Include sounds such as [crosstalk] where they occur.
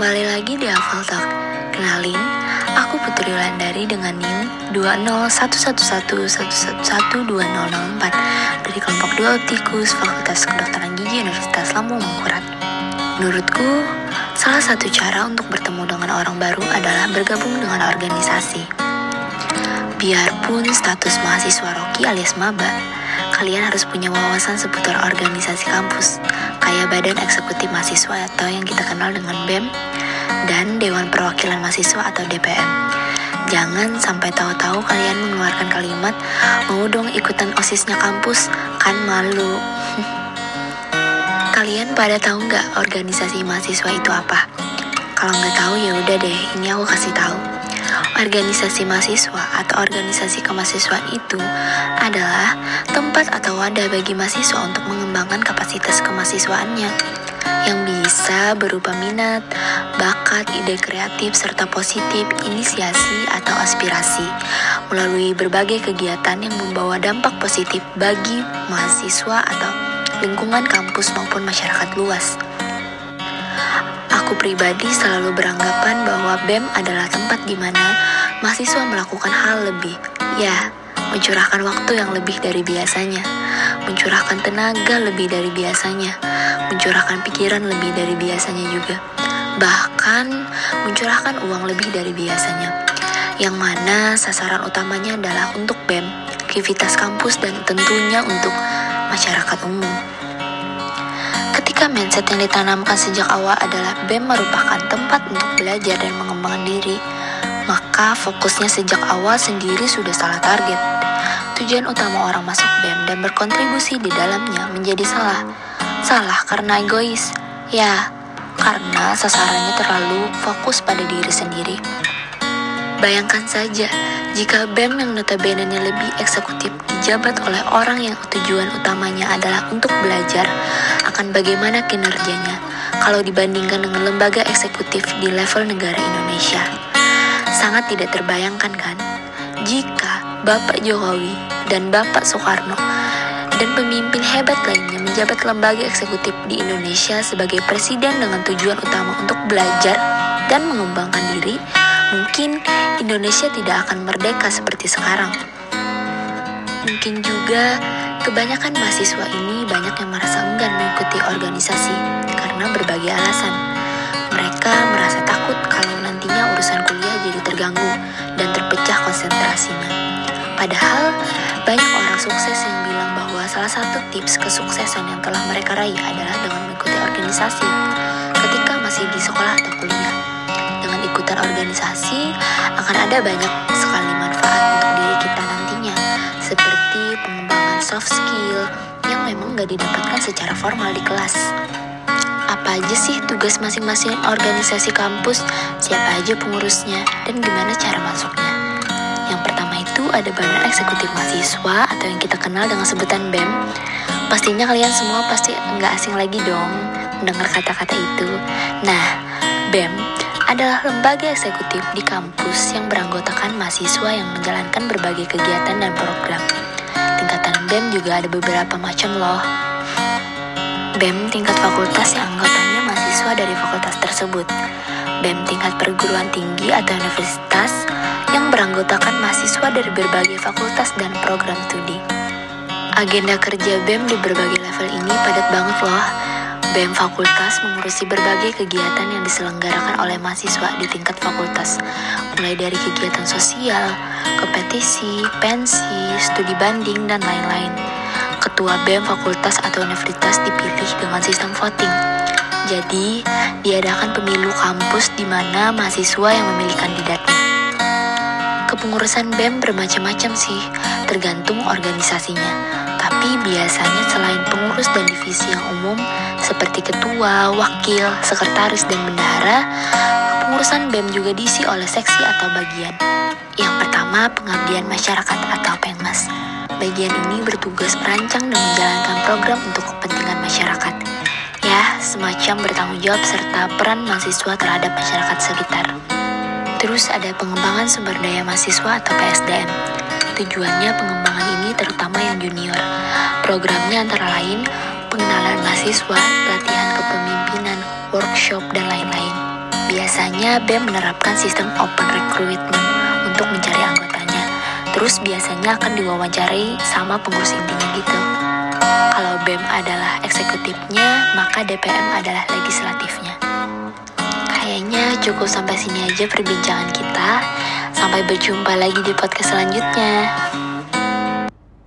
Kembali lagi di Hafal Talk. Kenalin, aku Putri Wulandari dengan NIM 20111111204 dari kelompok 2 Optikus Fakultas Kedokteran Gigi Universitas Lampung Mangkurat. Menurutku, salah satu cara untuk bertemu dengan orang baru adalah bergabung dengan organisasi. Biarpun status mahasiswa Rocky alias Maba, kalian harus punya wawasan seputar organisasi kampus, kayak Badan Eksekutif Mahasiswa atau yang kita kenal dengan BEM, dan Dewan Perwakilan Mahasiswa atau DPM. Jangan sampai tahu-tahu kalian mengeluarkan kalimat, mau dong ikutan OSISnya kampus, kan malu. [laughs] kalian pada tahu nggak organisasi mahasiswa itu apa? Kalau nggak tahu ya udah deh, ini aku kasih tahu. Organisasi mahasiswa atau organisasi kemahasiswaan itu adalah tempat atau wadah bagi mahasiswa untuk mengembangkan kapasitas kemahasiswaannya yang bisa berupa minat, bakat, ide kreatif, serta positif, inisiasi atau aspirasi melalui berbagai kegiatan yang membawa dampak positif bagi mahasiswa atau lingkungan kampus maupun masyarakat luas. Aku pribadi selalu beranggapan bahwa BEM adalah tempat di mana mahasiswa melakukan hal lebih, ya, mencurahkan waktu yang lebih dari biasanya, mencurahkan tenaga lebih dari biasanya, mencurahkan pikiran lebih dari biasanya juga, bahkan mencurahkan uang lebih dari biasanya. Yang mana sasaran utamanya adalah untuk BEM, aktivitas kampus dan tentunya untuk masyarakat umum. Ketika mindset yang ditanamkan sejak awal adalah BEM merupakan tempat untuk belajar dan mengembangkan diri, maka fokusnya sejak awal sendiri sudah salah target. Tujuan utama orang masuk BEM dan berkontribusi di dalamnya menjadi salah. Salah karena egois. Ya, karena sasarannya terlalu fokus pada diri sendiri. Bayangkan saja, jika BEM yang notabene lebih eksekutif dijabat oleh orang yang tujuan utamanya adalah untuk belajar akan bagaimana kinerjanya kalau dibandingkan dengan lembaga eksekutif di level negara Indonesia. Sangat tidak terbayangkan kan? Jika Bapak Jokowi dan Bapak Soekarno dan pemimpin hebat lainnya menjabat lembaga eksekutif di Indonesia sebagai presiden dengan tujuan utama untuk belajar dan mengembangkan diri, mungkin Indonesia tidak akan merdeka seperti sekarang. Mungkin juga kebanyakan mahasiswa ini banyak yang merasa enggan mengikuti organisasi karena berbagai alasan. Mereka merasa takut kalau nantinya urusan kuliah jadi terganggu dan terpecah konsentrasinya. Padahal banyak orang sukses yang bilang bahwa salah satu tips kesuksesan yang telah mereka raih adalah dengan mengikuti organisasi ketika masih di sekolah atau kuliah ikutan organisasi akan ada banyak sekali manfaat untuk diri kita soft skill yang memang gak didapatkan secara formal di kelas apa aja sih tugas masing-masing organisasi kampus, siapa aja pengurusnya, dan gimana cara masuknya. Yang pertama itu ada Badan Eksekutif Mahasiswa atau yang kita kenal dengan sebutan BEM. Pastinya kalian semua pasti nggak asing lagi dong mendengar kata-kata itu. Nah, BEM adalah lembaga eksekutif di kampus yang beranggotakan mahasiswa yang menjalankan berbagai kegiatan dan program. Tingkatan BEM juga ada beberapa macam loh. BEM tingkat fakultas yang anggotanya mahasiswa dari fakultas tersebut. BEM tingkat perguruan tinggi atau universitas yang beranggotakan mahasiswa dari berbagai fakultas dan program studi. Agenda kerja BEM di berbagai level ini padat banget loh BEM Fakultas mengurusi berbagai kegiatan yang diselenggarakan oleh mahasiswa di tingkat fakultas, mulai dari kegiatan sosial, kompetisi, pensi, studi banding, dan lain-lain. Ketua BEM Fakultas atau Universitas dipilih dengan sistem voting. Jadi, diadakan pemilu kampus di mana mahasiswa yang memilih kandidatnya. Kepengurusan BEM bermacam-macam sih, tergantung organisasinya. Tapi biasanya selain pengurus dan divisi yang umum seperti ketua, wakil, sekretaris, dan bendahara, pengurusan BEM juga diisi oleh seksi atau bagian. Yang pertama, pengabdian masyarakat atau Pengmas. Bagian ini bertugas merancang dan menjalankan program untuk kepentingan masyarakat. Ya, semacam bertanggung jawab serta peran mahasiswa terhadap masyarakat sekitar. Terus ada pengembangan sumber daya mahasiswa atau PSDM. Tujuannya pengembangan junior. Programnya antara lain pengenalan mahasiswa, latihan kepemimpinan, workshop, dan lain-lain. biasanya BEM menerapkan sistem open recruitment untuk mencari anggotanya. Terus biasanya akan diwawancari sama pengurus intinya gitu. Kalau BEM adalah eksekutifnya, maka DPM adalah legislatifnya. Kayaknya cukup sampai sini aja perbincangan kita. Sampai berjumpa lagi di podcast selanjutnya.